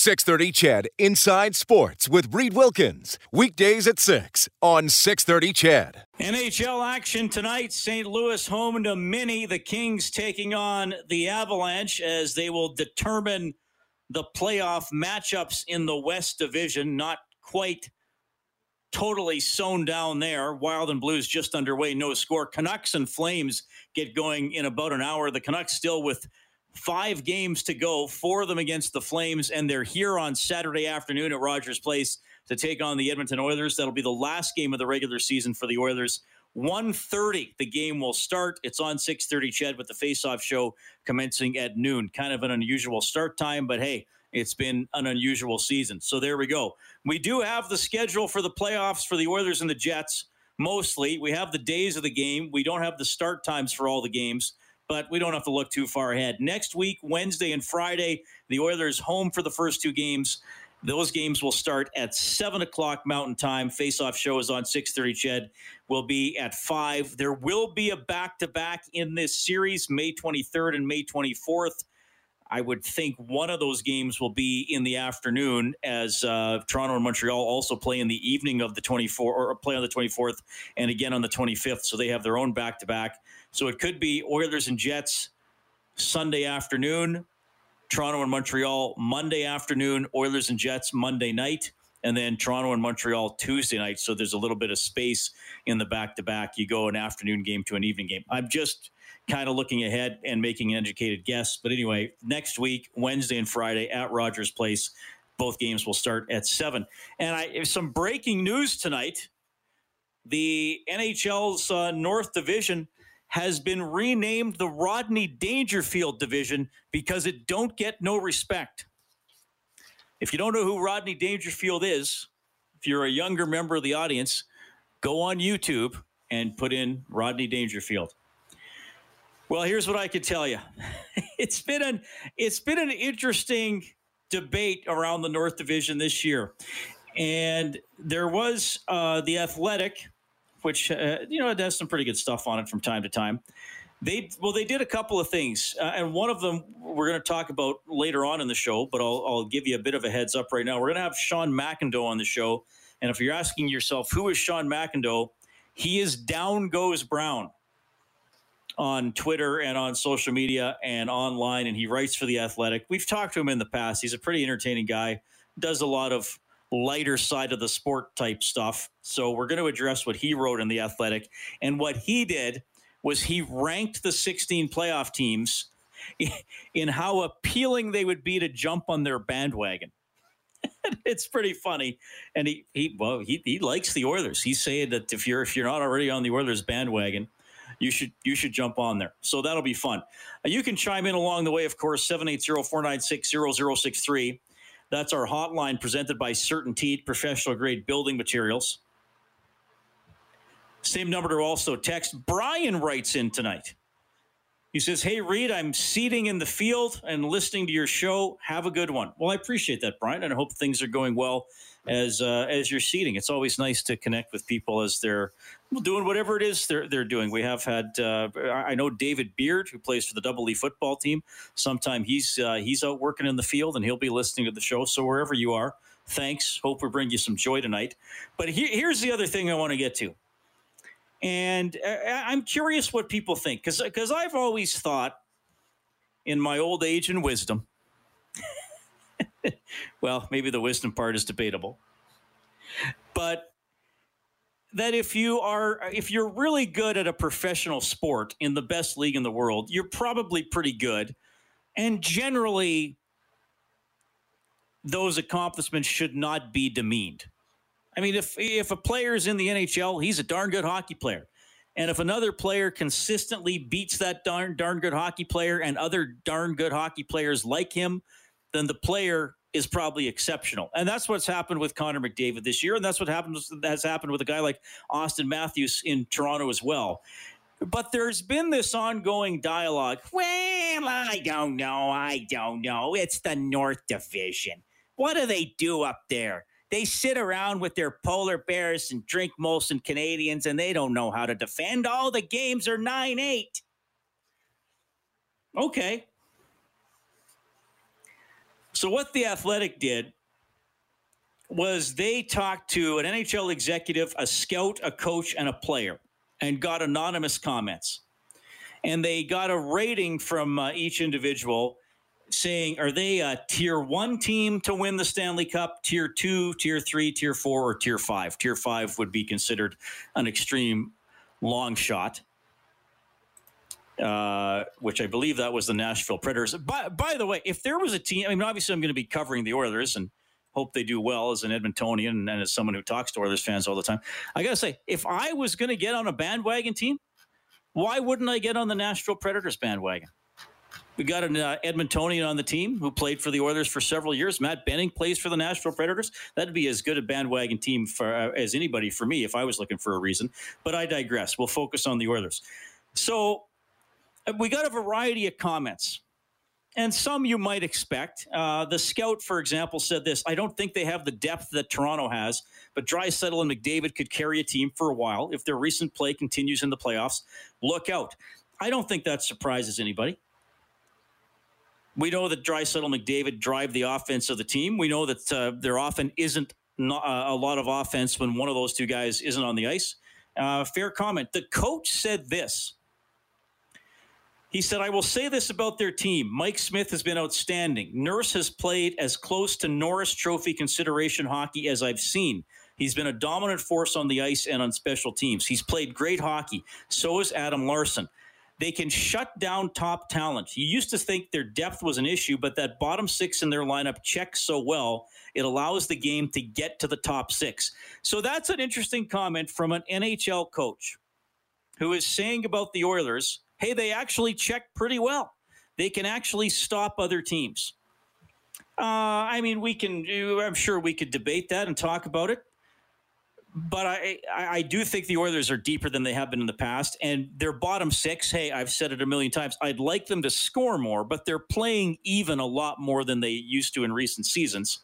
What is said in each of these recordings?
630 Ched Inside Sports with Reid Wilkins. Weekdays at 6 on 630 Ched. NHL action tonight. St. Louis home to Mini. The Kings taking on the Avalanche as they will determine the playoff matchups in the West Division. Not quite totally sewn down there. Wild and Blues just underway. No score. Canucks and Flames get going in about an hour. The Canucks still with five games to go, four of them against the Flames, and they're here on Saturday afternoon at Rogers Place to take on the Edmonton Oilers. That'll be the last game of the regular season for the Oilers. 1.30 the game will start. It's on 6.30, Ched with the face-off show commencing at noon. Kind of an unusual start time, but hey, it's been an unusual season. So there we go. We do have the schedule for the playoffs for the Oilers and the Jets, mostly. We have the days of the game. We don't have the start times for all the games but we don't have to look too far ahead. Next week, Wednesday and Friday, the Oilers home for the first two games. Those games will start at seven o'clock Mountain Time. Face-off show is on six thirty. Ched will be at five. There will be a back-to-back in this series, May twenty third and May twenty fourth. I would think one of those games will be in the afternoon, as uh, Toronto and Montreal also play in the evening of the 24th, or play on the 24th, and again on the 25th. So they have their own back to back. So it could be Oilers and Jets Sunday afternoon, Toronto and Montreal Monday afternoon, Oilers and Jets Monday night, and then Toronto and Montreal Tuesday night. So there's a little bit of space in the back to back. You go an afternoon game to an evening game. I'm just kind of looking ahead and making an educated guess. But anyway, next week, Wednesday and Friday at Rogers Place, both games will start at seven. And I some breaking news tonight. The NHL's uh, North Division has been renamed the Rodney Dangerfield Division because it don't get no respect. If you don't know who Rodney Dangerfield is, if you're a younger member of the audience, go on YouTube and put in Rodney Dangerfield. Well, here's what I can tell you. it's been an it's been an interesting debate around the North Division this year, and there was uh, the Athletic, which uh, you know it has some pretty good stuff on it from time to time. They well, they did a couple of things, uh, and one of them we're going to talk about later on in the show. But I'll, I'll give you a bit of a heads up right now. We're going to have Sean McIndoe on the show, and if you're asking yourself who is Sean McIndoe, he is down goes Brown on Twitter and on social media and online, and he writes for the Athletic. We've talked to him in the past. He's a pretty entertaining guy. Does a lot of lighter side of the sport type stuff. So we're going to address what he wrote in the Athletic, and what he did was he ranked the 16 playoff teams in how appealing they would be to jump on their bandwagon. it's pretty funny, and he he well he he likes the Oilers. He's saying that if you're if you're not already on the Oilers bandwagon, you should you should jump on there. So that'll be fun. Uh, you can chime in along the way, of course, 780-496-0063. That's our hotline presented by CertainTeed Professional Grade Building Materials. Same number to also text. Brian writes in tonight. He says, Hey, Reid, I'm seating in the field and listening to your show. Have a good one. Well, I appreciate that, Brian, and I hope things are going well as uh, as you're seating. It's always nice to connect with people as they're doing whatever it is they're, they're doing. We have had, uh, I know David Beard, who plays for the Double E football team. Sometime he's uh, he's out working in the field and he'll be listening to the show. So wherever you are, thanks. Hope we bring you some joy tonight. But he, here's the other thing I want to get to. And uh, I'm curious what people think because because I've always thought, in my old age and wisdom, well, maybe the wisdom part is debatable, but that if you are if you're really good at a professional sport in the best league in the world, you're probably pretty good, and generally, those accomplishments should not be demeaned. I mean, if if a player is in the NHL, he's a darn good hockey player. And if another player consistently beats that darn darn good hockey player and other darn good hockey players like him, then the player is probably exceptional. And that's what's happened with Connor McDavid this year. And that's what happens has happened with a guy like Auston Matthews in Toronto as well. But there's been this ongoing dialogue. Well, I don't know. I don't know. It's the North Division. What do they do up there? They sit around with their polar bears and drink Molson Canadians, and they don't know how to defend. All the games are 9 8. Okay. So, what the Athletic did was they talked to an NHL executive, a scout, a coach, and a player, and got anonymous comments. And they got a rating from uh, each individual saying, are they a tier one team to win the Stanley Cup, tier two, tier three, tier four, or tier five? Tier five would be considered an extreme long shot. Uh, which I believe that was the Nashville Predators. By, by the way, if there was a team, I mean, obviously I'm going to be covering the Oilers and hope they do well as an Edmontonian and as someone who talks to Oilers fans all the time. I got to say, if I was going to get on a bandwagon team, why wouldn't I get on the Nashville Predators bandwagon? We got an uh, Edmontonian on the team who played for the Oilers for several years. Matt Benning plays for the Nashville Predators. That'd be as good a bandwagon team for uh, as anybody for me if I was looking for a reason. But I digress. We'll focus on the Oilers. So we got a variety of comments. And some you might expect. Uh, the scout, for example, said this I don't think they have the depth that Toronto has, but Draisaitl and McDavid could carry a team for a while. If their recent play continues in the playoffs, look out. I don't think that surprises anybody. We know that Draisaitl and McDavid drive the offense of the team. We know that uh, there often isn't not, uh, a lot of offense when one of those two guys isn't on the ice. Uh, fair comment. The coach said this he said, I will say this about their team. Mike Smith has been outstanding. Nurse has played as close to Norris Trophy consideration hockey as I've seen. He's been a dominant force on the ice and on special teams. He's played great hockey. So is Adam Larsson. They can shut down top talent. You used to think their depth was an issue, but that bottom six in their lineup checks so well, it allows the game to get to the top six. So that's an interesting comment from an NHL coach who is saying about the Oilers hey, they actually check pretty well. They can actually stop other teams. Uh, I mean, we can. I'm sure we could debate that and talk about it. But I, I do think the Oilers are deeper than they have been in the past, and their bottom six. Hey, I've said it a million times. I'd like them to score more, but they're playing even a lot more than they used to in recent seasons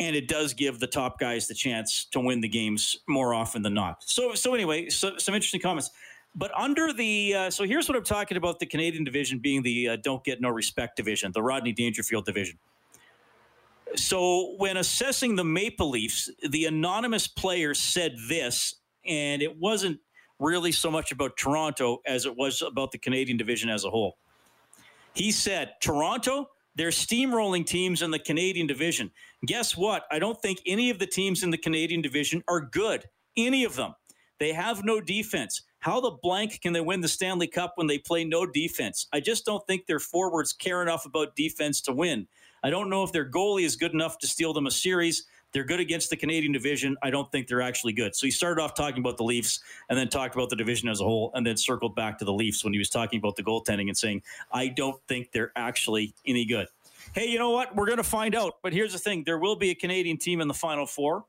and it does give the top guys the chance to win the games more often than not. So, so anyway, so, some interesting comments. But under the uh, so here's what I'm talking about: the Canadian division being the uh, don't get no respect division, the Rodney Dangerfield division. So when assessing the Maple Leafs, the anonymous player said this, and it wasn't really so much about Toronto as it was about the Canadian division as a whole. He said, Toronto, they're steamrolling teams in the Canadian division. Guess what? I don't think any of the teams in the Canadian division are good. Any of them. They have no defense. How the blank can they win the Stanley Cup when they play no defense? I just don't think their forwards care enough about defense to win. I don't know if their goalie is good enough to steal them a series. They're good against the Canadian division. I don't think they're actually good. So he started off talking about the Leafs and then talked about the division as a whole and then circled back to the Leafs when he was talking about the goaltending and saying, I don't think they're actually any good. Hey, you know what? We're going to find out. But here's the thing there will be a Canadian team in the Final Four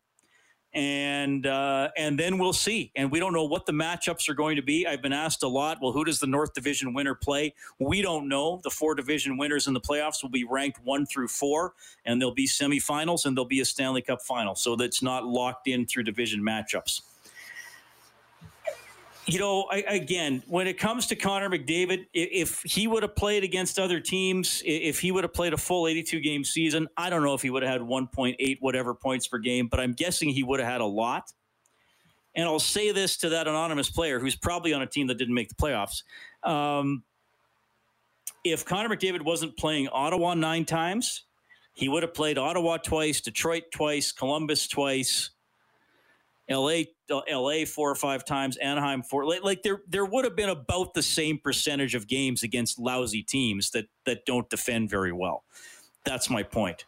and uh, and then we'll see. And we don't know what the matchups are going to be. I've been asked a lot. Well, who does the North Division winner play? We don't know. The four division winners in the playoffs will be ranked one through four, and there'll be semifinals and there'll be a Stanley Cup final. So that's not locked in through division matchups you know, I, again, when it comes to Connor McDavid, if he would have played against other teams, if he would have played a full 82 game season, I don't know if he would have had 1.8 whatever points per game, but I'm guessing he would have had a lot. And I'll say this to that anonymous player who's probably on a team that didn't make the playoffs. Um, if Connor McDavid wasn't playing Ottawa nine times, he would have played Ottawa twice, Detroit twice, Columbus twice, LA, uh, LA four or five times, Anaheim four. Like, like there, there would have been about the same percentage of games against lousy teams that that don't defend very well. That's my point.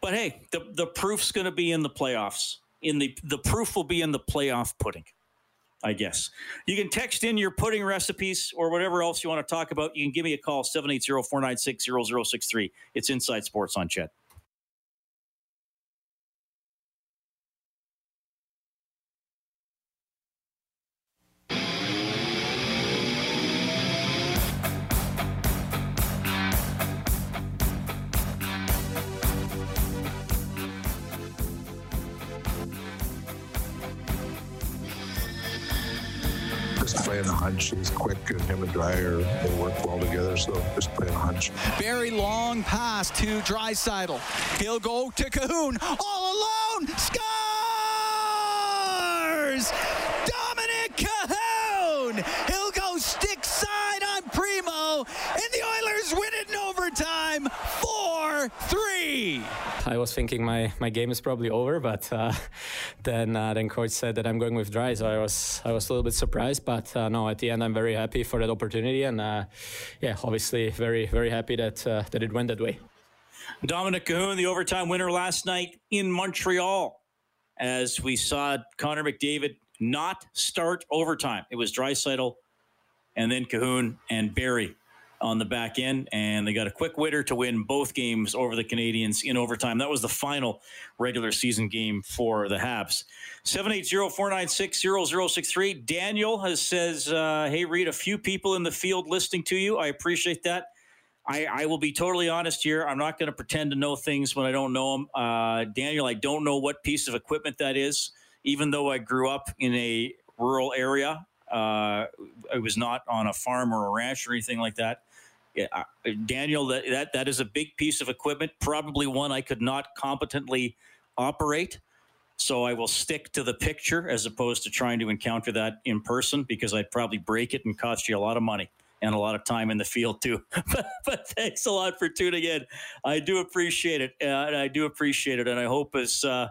But hey, the the proof's going to be in the playoffs. In the the proof will be in the playoff pudding. I guess. You can text in your pudding recipes or whatever else you want to talk about. You can give me a call, 780 496 0063. It's Inside Sports on Ched. Just playing a hunch. He's quick, and him and Dreyer they work well together. So just playing a hunch. Very long pass to Draisaitl. He'll go to Kahun all alone. Scores! Dominik Kahun! He'll go stick side on Primeau, and the Oilers win it in overtime. 4 3. I was thinking my, my game is probably over, but uh, then uh, then coach said that I'm going with dry, so I was I was a little bit surprised, but uh, no, at the end I'm very happy for that opportunity, and uh, yeah, obviously very very happy that uh, that it went that way. Dominik Kahun, the overtime winner last night in Montreal, as we saw Connor McDavid not start overtime. It was Draisaitl and then Kahun and Barrie on the back end, and they got a quick winner to win both games over the Canadiens in overtime. That was the final regular season game for the Habs. 780-496-0063. Daniel has says, uh, hey, Reid, a few people in the field listening to you. I appreciate that. I, I will be totally honest here. I'm not going to pretend to know things when I don't know them. Uh, Daniel, I don't know what piece of equipment that is, even though I grew up in a rural area. Uh, I was not on a farm or a ranch or anything like that. Daniel, that, that that is a big piece of equipment, probably one I could not competently operate. So I will stick to the picture as opposed to trying to encounter that in person because I'd probably break it and cost you a lot of money and a lot of time in the field too. but, but thanks a lot for tuning in. I do appreciate it. Uh, and I do appreciate it. And I hope as uh,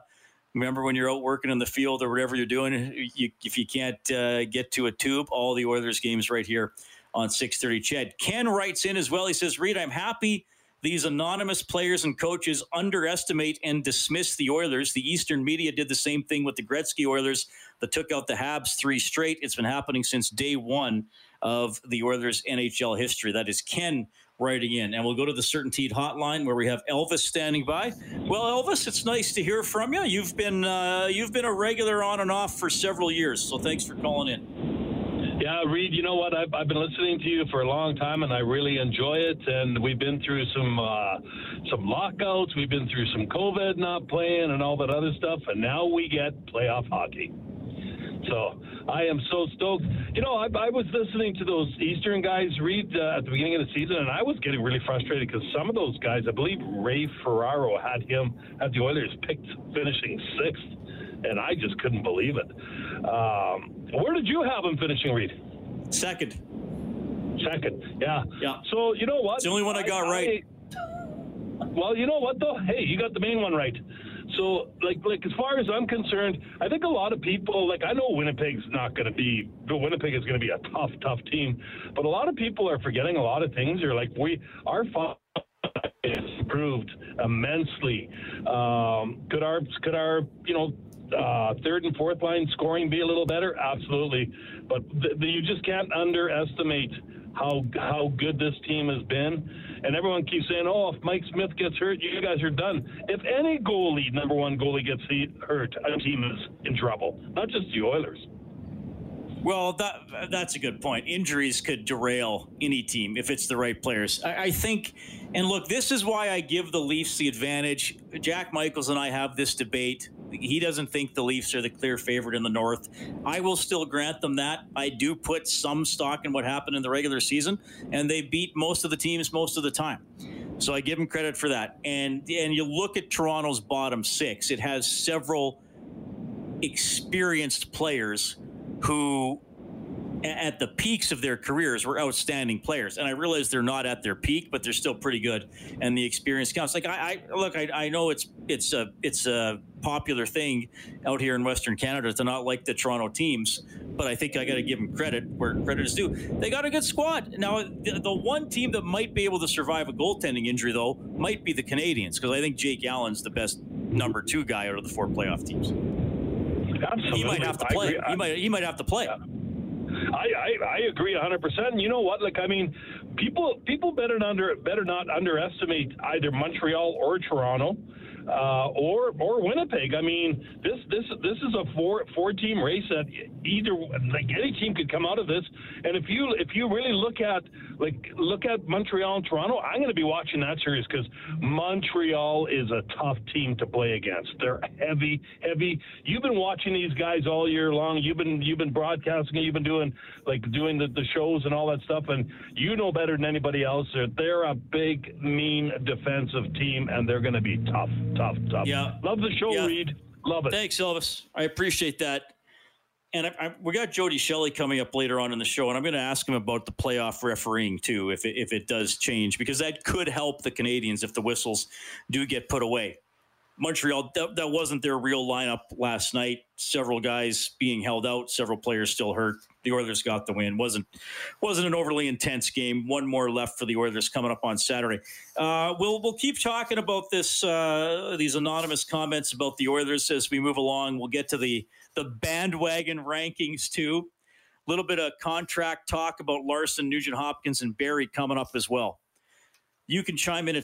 remember when you're out working in the field or whatever you're doing, you, if you can't uh, get to a tube, all the Oilers games right here on 630 Ched. Ken writes in as well. He says, Reid, I'm happy these anonymous players and coaches underestimate and dismiss the Oilers. The Eastern media did the same thing with the Gretzky Oilers that took out the Habs three straight. It's been happening since day one of the Oilers NHL history. That is Ken writing in. And we'll go to the Certainteed hotline where we have Elvis standing by. Well, Elvis, it's nice to hear from you. You've been uh, you've been a regular on and off for several years, so thanks for calling in. Yeah, Reid, you know what? I've, I've been listening to you for a long time, and I really enjoy it. And we've been through some uh, some lockouts. We've been through some COVID not playing and all that other stuff, and now we get playoff hockey. So I am so stoked. You know, I, I was listening to those Eastern guys read uh, at the beginning of the season, and I was getting really frustrated because some of those guys, I believe Ray Ferraro had him at the Oilers picked finishing sixth, and I just couldn't believe it. Um, where did you have him finishing, Reid? Second. Second, yeah. Yeah. So you know what? It's the only one I got right. I, well, you know what though? Hey, you got the main one right. So, like, like as far as I'm concerned, I think a lot of people, like, I know Winnipeg's not going to be, Winnipeg is going to be a tough, tough team, but a lot of people are forgetting a lot of things. You're like, we, our is improved immensely. Um, could our, could our, you know, uh, third and fourth line scoring be a little better? Absolutely, but th- you just can't underestimate how how good this team has been. And everyone keeps saying, "Oh, if Mike Smith gets hurt, you guys are done." If any goalie, number one goalie, gets hurt, a team is in trouble. Not just the Oilers. Well, that that's a good point. Injuries could derail any team if it's the right players. I, I, think, and look, this is why I give the Leafs the advantage. Jack Michaels and I have this debate. He doesn't think the Leafs are the clear favorite in the North. I will still grant them that. I do put some stock in what happened in the regular season, and they beat most of the teams most of the time. So I give them credit for that. And and you look at Toronto's bottom six; it has several experienced players who at the peaks of their careers were outstanding players. And I realize they're not at their peak, but they're still pretty good. And the experience counts. Like I, I look, I, I, know it's it's a it's a popular thing out here in Western Canada to not like the Toronto teams, but I think I got to give them credit where credit is due. They got a good squad. Now, the, the one team that might be able to survive a goaltending injury though might be the Canadiens because I think Jake Allen's the best number two guy out of the four playoff teams. Absolutely. He might have to play. He might. He might have to play. Yeah. I, I, I agree 100. percent You know what? Like I mean, people people better under better not underestimate either Montreal or Toronto uh, or or Winnipeg. I mean, this this this is a four four team race that either like any team could come out of this. And if you if you really look at like look at Montreal and Toronto, I'm going to be watching that series because Montreal is a tough team to play against. They're heavy, heavy. You've been watching these guys all year long. You've been you've been broadcasting. You've been doing like doing the, the shows and all that stuff, and you know better than anybody else. They're, they're a big, mean defensive team, and they're going to be tough tough, tough. Yeah. Love the show, yeah. Reid. Love it. Thanks, Elvis. I appreciate that. And I, I, we got Jody Shelley coming up later on in the show, and I'm going to ask him about the playoff refereeing too, if it, if it does change, because that could help the Canadiens if the whistles do get put away. Montreal, that, that wasn't their real lineup last night. Several guys being held out, several players still hurt. The Oilers got the win. wasn't wasn't an overly intense game. One more left for the Oilers coming up on Saturday. Uh, we'll we'll keep talking about this uh, these anonymous comments about the Oilers as we move along. We'll get to the the bandwagon rankings too. A little bit of contract talk about Larsson, Nugent Hopkins, and Barrie coming up as well. You can chime in at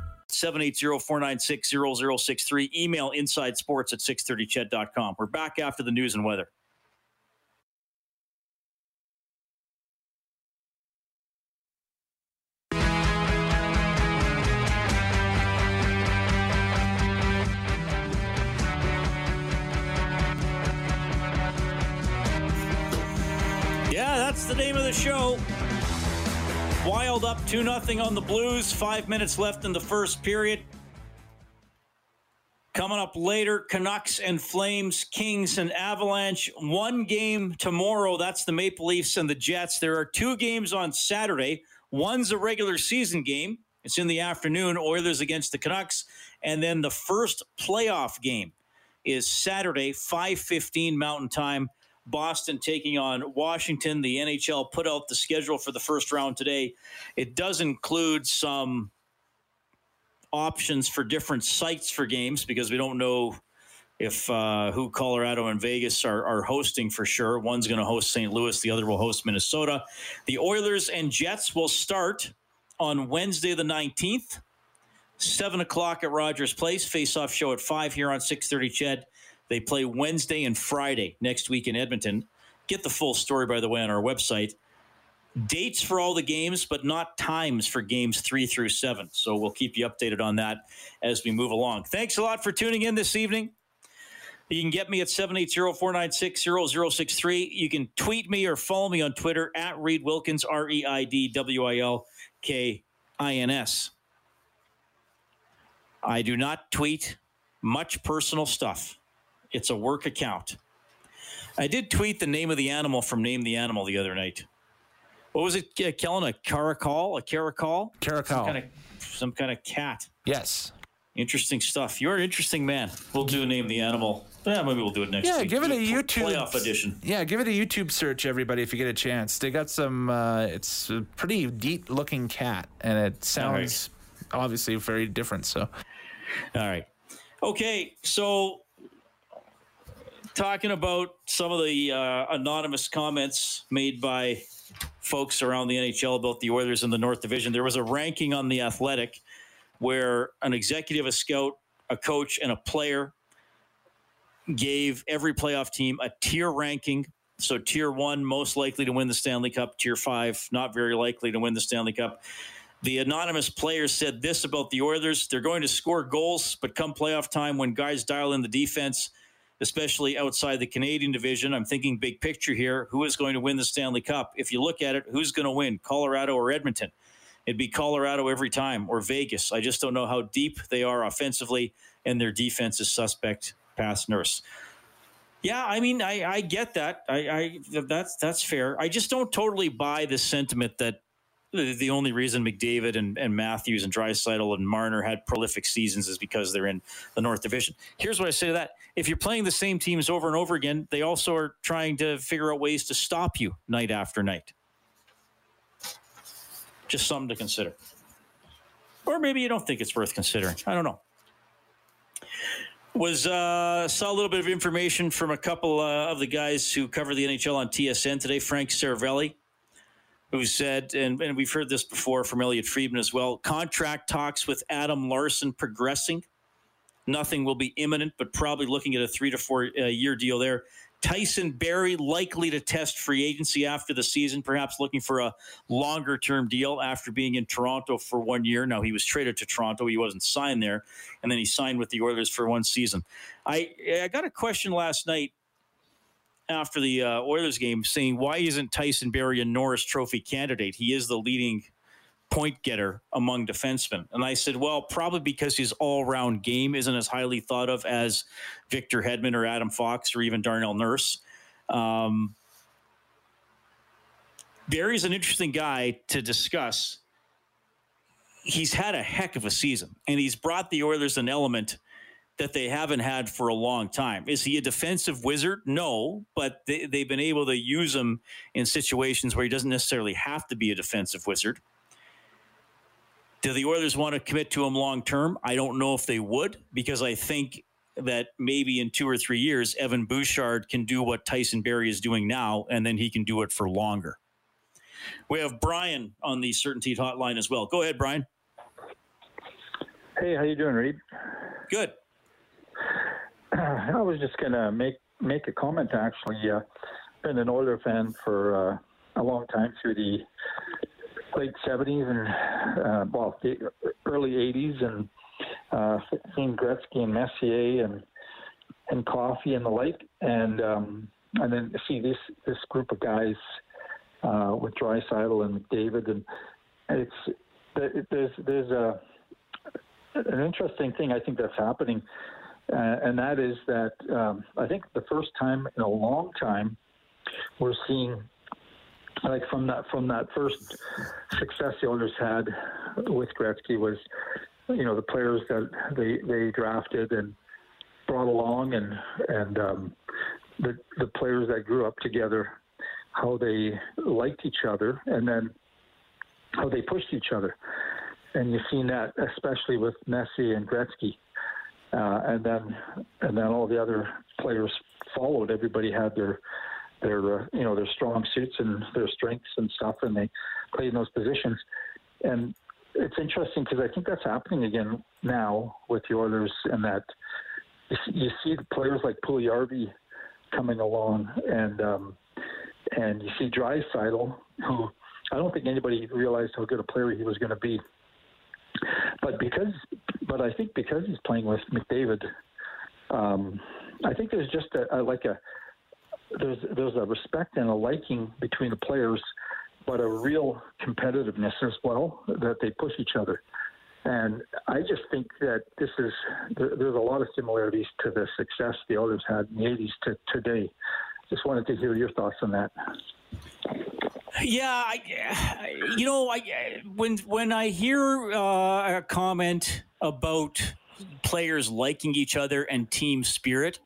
780-496-0063. Email insidesports at 630ched.com. We're back after the news and weather. Yeah, that's the name of the show. Wild up 2 0 on the Blues. Five minutes left in the first period. Coming up later, Canucks and Flames, Kings and Avalanche. One game tomorrow. That's the Maple Leafs and the Jets. There are two games on Saturday. One's a regular season game. It's in the afternoon, Oilers against the Canucks. And then the first playoff game is Saturday, 5:15 Mountain Time. Boston taking on Washington. The NHL put out the schedule for the first round today. It does include some options for different sites for games because we don't know if uh, who Colorado and Vegas are, are hosting for sure. One's going to host St. Louis, the other will host Minnesota. The Oilers and Jets will start on Wednesday, the 19th, 7 o'clock at Rogers Place. Face off show at 5 here on 630 Ched. They play Wednesday and Friday next week in Edmonton. Get the full story, by the way, on our website. Dates for all the games, but not times for games three through seven. So we'll keep you updated on that as we move along. Thanks a lot for tuning in this evening. You can get me at 780-496-0063. You can tweet me or follow me on Twitter at Reid Wilkins, R-E-I-D-W-I-L-K-I-N-S. I do not tweet much personal stuff. It's a work account. I did tweet the name of the animal from Name the Animal the other night. What was it, Kellen? A caracal? A caracal? Caracal. Some kind of, some kind of cat. Yes. Interesting stuff. You're an interesting man. We'll do Name the Animal. Yeah, maybe we'll do it next yeah, week. give it a YouTube playoff edition. Yeah, give it a YouTube search, everybody, if you get a chance. They got some. Uh, it's a pretty deep looking cat, and it sounds obviously very different. So, all right, okay. So, talking about some of the uh, anonymous comments made by folks around the NHL about the Oilers in the North Division, there was a ranking on the Athletic where an executive, a scout, a coach, and a player gave every playoff team a tier ranking. So, tier one, most likely to win the Stanley Cup. Tier five, not very likely to win the Stanley Cup. The anonymous players said this about the Oilers they're going to score goals, but come playoff time, when guys dial in the defense, especially outside the Canadian division, I'm thinking big picture here who is going to win the Stanley Cup? If you look at it, who's going to win, Colorado or Edmonton? It'd be Colorado every time or Vegas. I just don't know how deep they are offensively, and their defense is suspect pass nurse. Yeah, I mean, I, I get that. I, I that's that's fair. I just don't totally buy the sentiment that the, only reason McDavid and, and Matthews and Draisaitl and Marner had prolific seasons is because they're in the North Division. Here's what I say to that: If you're playing the same teams over and over again, they also are trying to figure out ways to stop you night after night. Just something to consider. Or maybe you don't think it's worth considering. I don't know was uh, saw a little bit of information from a couple uh, of the guys who cover the NHL on TSN today. Frank Seravalli, who said, and, and we've heard this before from Elliotte Friedman as well. Contract talks with Adam Larsson progressing. Nothing will be imminent, but probably looking at a three to four uh, year deal there. Tyson Barrie likely to test free agency after the season, perhaps looking for a longer term deal after being in Toronto for one year. Now, he was traded to Toronto, he wasn't signed there, and then he signed with the Oilers for one season. I, I got a question last night after the uh, Oilers game saying, why isn't Tyson Barrie a Norris Trophy candidate? He is the leading point getter among defensemen. And I said, well, probably because his all round game isn't as highly thought of as Victor Hedman or Adam Fox or even Darnell Nurse. Um, Barrie's an interesting guy to discuss. He's had a heck of a season, and he's brought the Oilers an element that they haven't had for a long time. Is he a defensive wizard? No, but they, have been able to use him in situations where he doesn't necessarily have to be a defensive wizard. Do the Oilers want to commit to him long term? I don't know if they would because I think that maybe in two or three years, Evan Bouchard can do what Tyson Barrie is doing now, and then he can do it for longer. We have Brian on the CertainTeed Hotline as well. Go ahead, Brian. Hey, how you doing, Reid? Good. I was just gonna make make a comment. Actually, uh, been an Oiler fan for uh, a long time through the late 70s and uh, well the early 80s and uh, seeing Gretzky and Messier and and Coffey and the like. And um, and then see this this group of guys uh, with Draisaitl and David and it's there's there's a an interesting thing I think that's happening uh, and that is that um, I think the first time in a long time we're seeing like from that from that first success the Oilers had with Gretzky was, you know, the players that they they drafted and brought along, and and um, the the players that grew up together, how they liked each other, and then how they pushed each other, and you've seen that especially with Messi and Gretzky. Uh, and then, and then all the other players followed. Everybody had their their uh, you know their strong suits and their strengths and stuff, and they played in those positions. And it's interesting because I think that's happening again now with the Oilers, and that you see players like Puljujarvi coming along, and um, and you see Draisaitl, who I don't think anybody realized how good a player he was going to be. But because, but I think because he's playing with McDavid, um, I think there's just a, a like a there's there's a respect and a liking between the players, but a real competitiveness as well that they push each other. And I just think that this is there, there's a lot of similarities to the success the Oilers had in the '80s to today. Just wanted to hear your thoughts on that. Yeah, I, you know, I when when I hear uh, a comment about players liking each other and team spirit,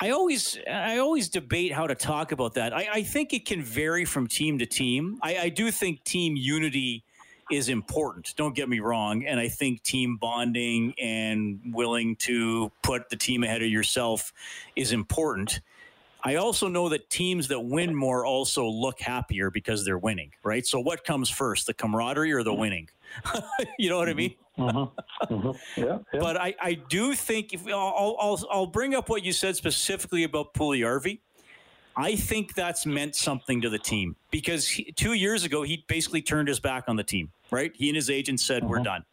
I always I always debate how to talk about that. I, I think it can vary from team to team. I, I, do think team unity is important. Don't get me wrong, and I think team bonding and willing to put the team ahead of yourself is important. I also know that teams that win more also look happier because they're winning, right? So what comes first, the camaraderie or the winning? you know what I mean? Mm-hmm. Mm-hmm. Yeah, yeah, But I, I do think if I'll, I'll, I'll bring up what you said specifically about Puljujarvi. I think that's meant something to the team because he, two years ago he basically turned his back on the team. Right? He and his agent said we're mm-hmm. done.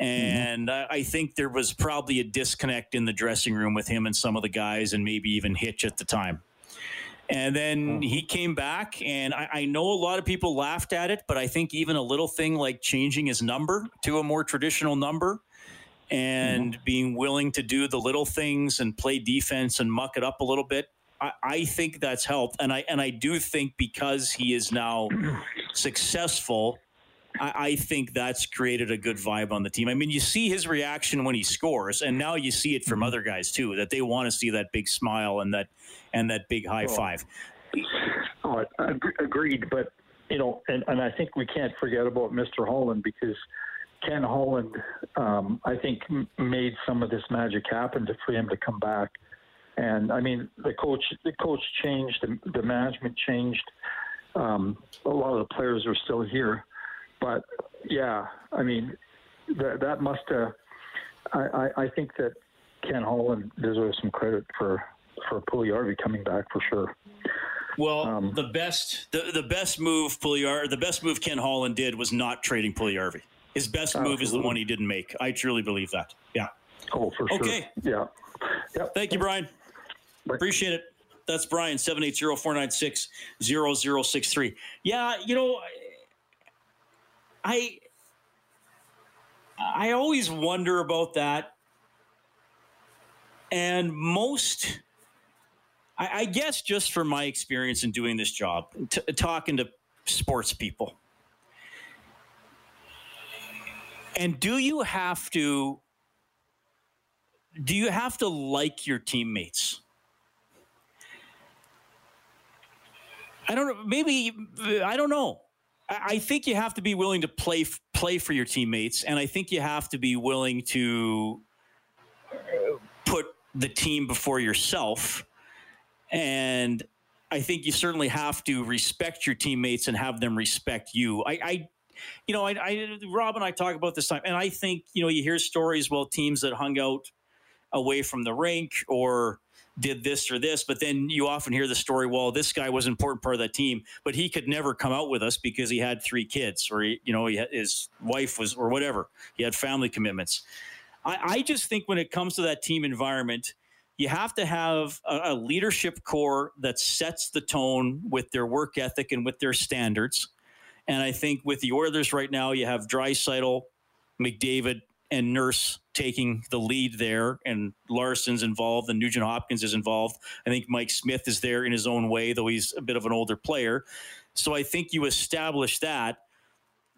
And mm-hmm. I think there was probably a disconnect in the dressing room with him and some of the guys, and maybe even Hitch at the time. And then hmm. he came back, and I, I, know a lot of people laughed at it, but I think even a little thing like changing his number to a more traditional number and being willing to do the little things and play defense and muck it up a little bit. I, I think that's helped, and I and I do think because he is now successful, I, I think that's created a good vibe on the team. I mean, you see his reaction when he scores, and now you see it from other guys too that they want to see that big smile and that and that big high Oh. five. Oh, agreed. But you know, and, and I think we can't forget about Mr. Holland because Ken Holland, um, I think, m- made some of this magic happen to, for him to come back. And I mean, the coach, the coach changed, the, the management changed. Um, a lot of the players are still here, but yeah, I mean, that that must have. I, I, I think that Ken Holland deserves some credit for for Pugliarvi coming back for sure. Well, Um, the best the, the best move Pugliar the best move Ken Holland did was not trading Pugliarvi. His best move is the one he didn't make. I truly believe that. Yeah. Oh, for sure. Okay. Yeah. Thank you, Brian. Appreciate it. That's Brian, 780-496-0063. Yeah, you know, I I always wonder about that. And most I, I guess just from my experience in doing this job, t- talking to sports people. And do you have to do you have to like your teammates? I don't know. Maybe I don't know. I think you have to be willing to play play for your teammates, and I think you have to be willing to uh, put the team before yourself. And I think you certainly have to respect your teammates and have them respect you. I, I you know, I, I Rob and I talk about this time, and I think you know you hear stories. Well, teams that hung out away from the rink or did this or this, but then you often hear the story. Well, this guy was an important part of that team, but he could never come out with us because he had three kids, or he, you know, he had, his wife was, or whatever. He had family commitments. I, I just think when it comes to that team environment, you have to have a, a leadership core that sets the tone with their work ethic and with their standards. And I think with the Oilers right now, you have Draisaitl, McDavid, and Nurse taking the lead there, and Larsson's involved, and Nugent Hopkins is involved. I think Mike Smith is there in his own way, though he's a bit of an older player. So I think you establish that.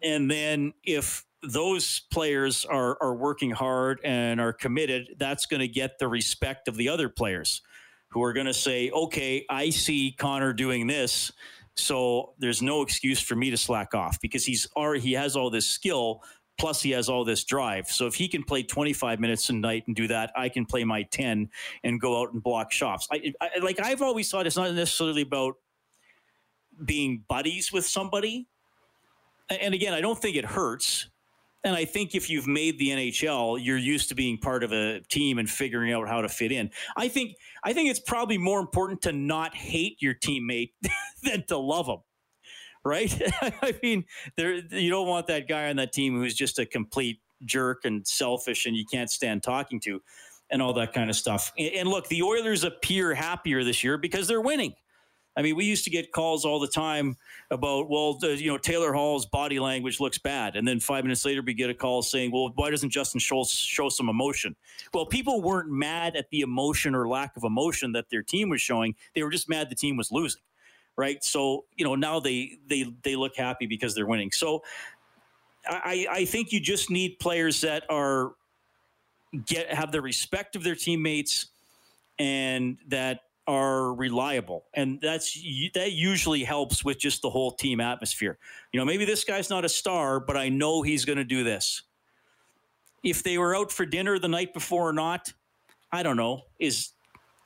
And then if those players are, are working hard and are committed, that's going to get the respect of the other players who are going to say, okay, I see Connor doing this. So there's no excuse for me to slack off because he's already, he has all this skill. Plus, he has all this drive. So if he can play 25 minutes a night and do that, I can play my 10 and go out and block shots. I, I like I've always thought it's not necessarily about being buddies with somebody. And again, I don't think it hurts. And I think if you've made the NHL, you're used to being part of a team and figuring out how to fit in. I think I think it's probably more important to not hate your teammate than to love them. Right? I mean, there you don't want that guy on that team who's just a complete jerk and selfish and you can't stand talking to and all that kind of stuff. And, look, the Oilers appear happier this year because they're winning. I mean, we used to get calls all the time about, well, the, you know, Taylor Hall's body language looks bad. And then five minutes later, we get a call saying, well, why doesn't Justin Schultz show some emotion? Well, people weren't mad at the emotion or lack of emotion that their team was showing. They were just mad the team was losing. Right. So, you know, now they, they, they look happy because they're winning. So I, I think you just need players that are get, have the respect of their teammates and that are reliable and that's that usually helps with just the whole team atmosphere you know maybe this guy's not a star but i know he's going to do this if they were out for dinner the night before or not i don't know is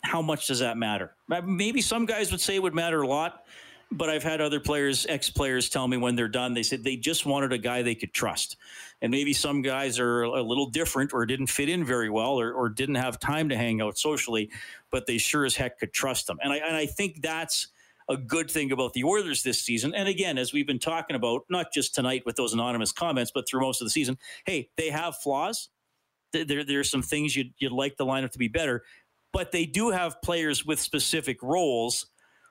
how much does that matter maybe some guys would say it would matter a lot but I've had other players, ex players, tell me when they're done, they said they just wanted a guy they could trust. And maybe some guys are a little different or didn't fit in very well or, or didn't have time to hang out socially, but they sure as heck could trust them. And I, and I think that's a good thing about the Oilers this season. And again, as we've been talking about, not just tonight with those anonymous comments, but through most of the season, hey, they have flaws. There, there are some things you'd, you'd like the lineup to be better, but they do have players with specific roles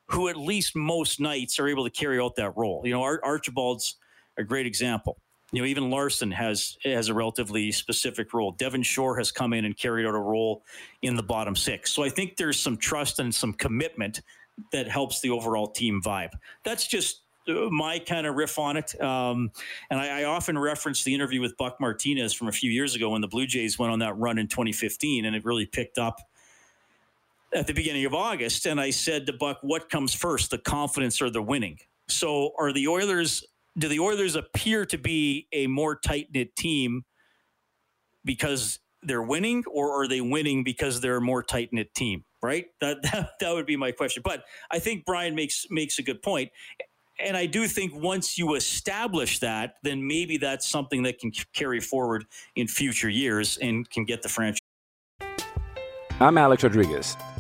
who at least most nights are able to carry out that role. You know, Ar- Archibald's a great example. You know, even Larsson has has a relatively specific role. Devin Shore has come in and carried out a role in the bottom six. So I think there's some trust and some commitment that helps the overall team vibe. That's just uh, my kind of riff on it. Um, and I, I, often reference the interview with Buck Martinez from a few years ago when the Blue Jays went on that run in 2015, and it really picked up at the beginning of August. And I said to Buck, "What comes first, the confidence or the winning?" So, are the Oilers? Do the Oilers appear to be a more tight knit team because they're winning, or are they winning because they're a more tight knit team? Right. That, that that would be my question. But I think Brian makes makes a good point and I do think once you establish that, then maybe that's something that can carry forward in future years and can get the franchise. I'm Alex Rodriguez.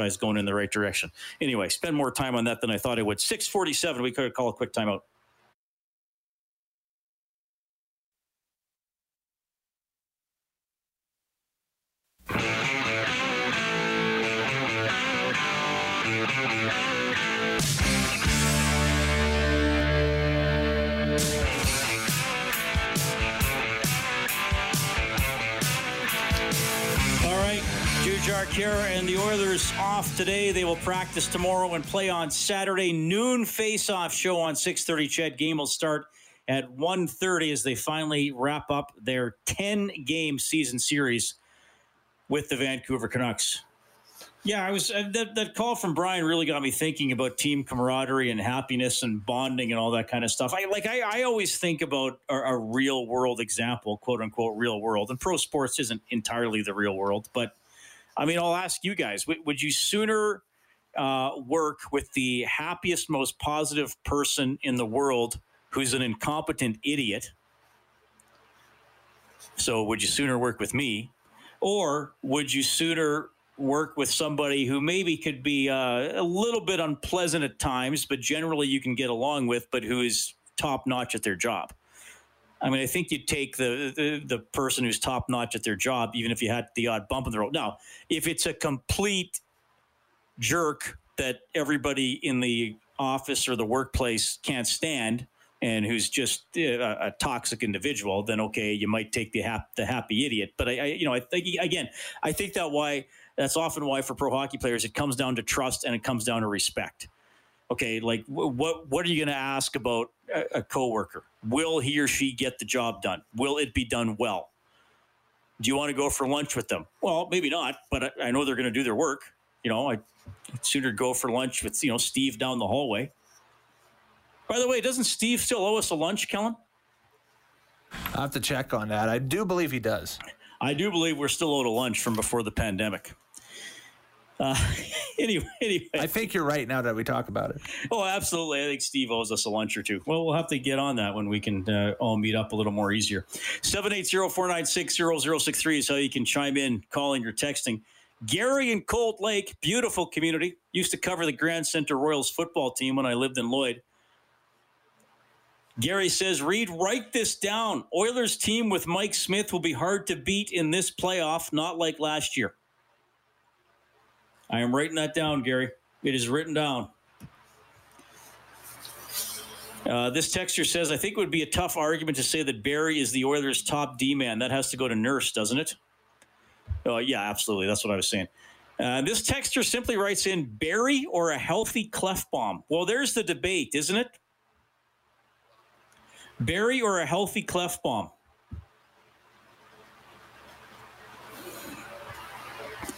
Is going in the right direction. Anyway, spend more time on that than I thought I would. Six forty-seven. We could call a quick timeout. Today. They will practice tomorrow and play on Saturday. Noon face-off show on 6:30. Ched game will start at 1:30 as they finally wrap up their 10-game season series with the Vancouver Canucks. Yeah, I was uh, that that call from Brian really got me thinking about team camaraderie and happiness and bonding and all that kind of stuff. I like I, I always think about a, a real world example, quote unquote real world, and pro sports isn't entirely the real world, but I mean, I'll ask you guys: Would you sooner uh, work with the happiest, most positive person in the world who's an incompetent idiot? So, would you sooner work with me, or would you sooner work with somebody who maybe could be uh, a little bit unpleasant at times, but generally you can get along with, but who is top notch at their job? I mean, I think you'd take the, the, the person who's top notch at their job, even if you had the odd bump in the road. Now, if it's a complete jerk that everybody in the office or the workplace can't stand, and who's just a, a, toxic individual, then okay, you might take the hap- the happy idiot. But I, I, you know, I think again, I think that why that's often why for pro hockey players it comes down to trust and it comes down to respect okay, like what what are you going to ask about a, a coworker? Will he or she get the job done? Will it be done well? Do you want to go for lunch with them? Well, maybe not, but I, I know they're going to do their work. You know, I'd sooner go for lunch with you know Steve down the hallway. By the way, doesn't Steve still owe us a lunch, Kellen? I have to check on that. I do believe he does. I do believe we're still owed a lunch from before the pandemic. Uh, anyway, anyway, I think you're right now that we talk about it. Oh, absolutely. I think Steve owes us a lunch or two. Well, we'll have to get on that when we can uh, all meet up a little more easier. 780-496-0063 is how you can chime in, calling or texting. Gary and Cold Lake, beautiful community. Used to cover the Grand Center Royals football team when I lived in Lloyd. Gary says, Reid, write this down. Oilers team with Mike Smith will be hard to beat in this playoff, not like last year. I am writing that down, Gary. It is written down. Uh, this texture says, I think it would be a tough argument to say that Barrie is the Oilers' top D man. That has to go to Nurse, doesn't it? Oh, yeah, absolutely. That's what I was saying. Uh, this texture simply writes in Barrie or a healthy Klefbom. Well, there's the debate, isn't it? Barrie or a healthy Klefbom?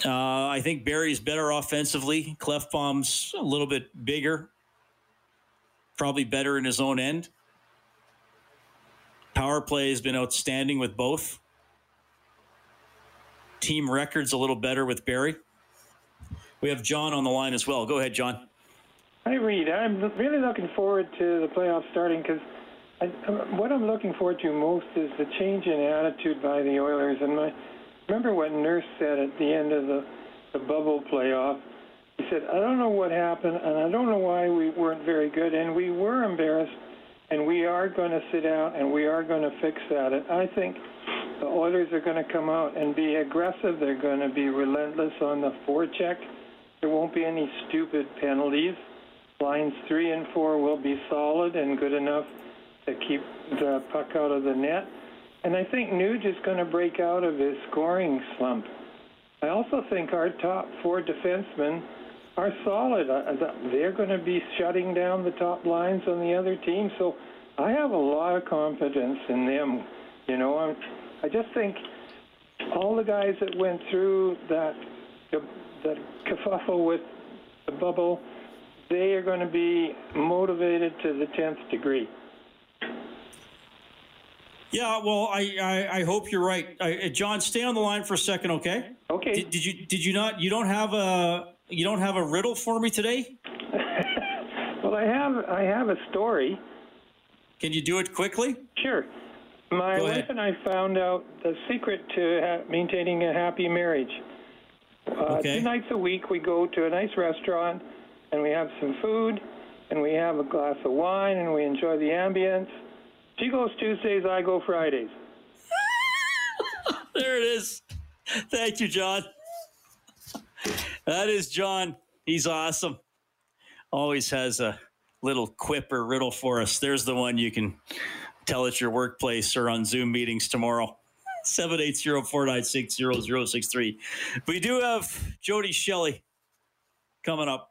Uh, I think Barrie's better offensively. Klefbom's a little bit bigger, probably better in his own end. Power play has been outstanding with both. Team records a little better with Barrie. We have John on the line as well. Go ahead, John. Hi, Reid. I'm really looking forward to the playoffs starting because what I'm looking forward to most is the change in attitude by the Oilers. And my remember what Nurse said at the end of the, the bubble playoff. He said, "I don't know what happened, and I don't know why we weren't very good, and we were embarrassed, and we are going to sit out, and we are going to fix that." And I think the Oilers are going to come out and be aggressive. They're going to be relentless on the forecheck. There won't be any stupid penalties. Lines three and four will be solid and good enough to keep the puck out of the net. And I think Nuge is going to break out of his scoring slump. I also think our top four defensemen are solid. They're going to be shutting down the top lines on the other team. So I have a lot of confidence in them. You know, I'm, I just think all the guys that went through that that kerfuffle with the bubble, they are going to be motivated to the 10th degree. Yeah, well, I, I, I hope you're right. I, John, stay on the line for a second, okay? Okay. Did, did, you did you not you don't have a you don't have a riddle for me today? well, I have I have a story. Can you do it quickly? Sure. My wife and I found out the secret to ha- maintaining a happy marriage. Uh, Okay. Two nights a week, we go to a nice restaurant and we have some food and we have a glass of wine and we enjoy the ambience. She goes Tuesdays, I go Fridays. there it is. Thank you, John. That is John. He's awesome. Always has a little quip or riddle for us. There's the one you can tell at your workplace or on Zoom meetings tomorrow. 780-496-0063. We do have Jody Shelley coming up.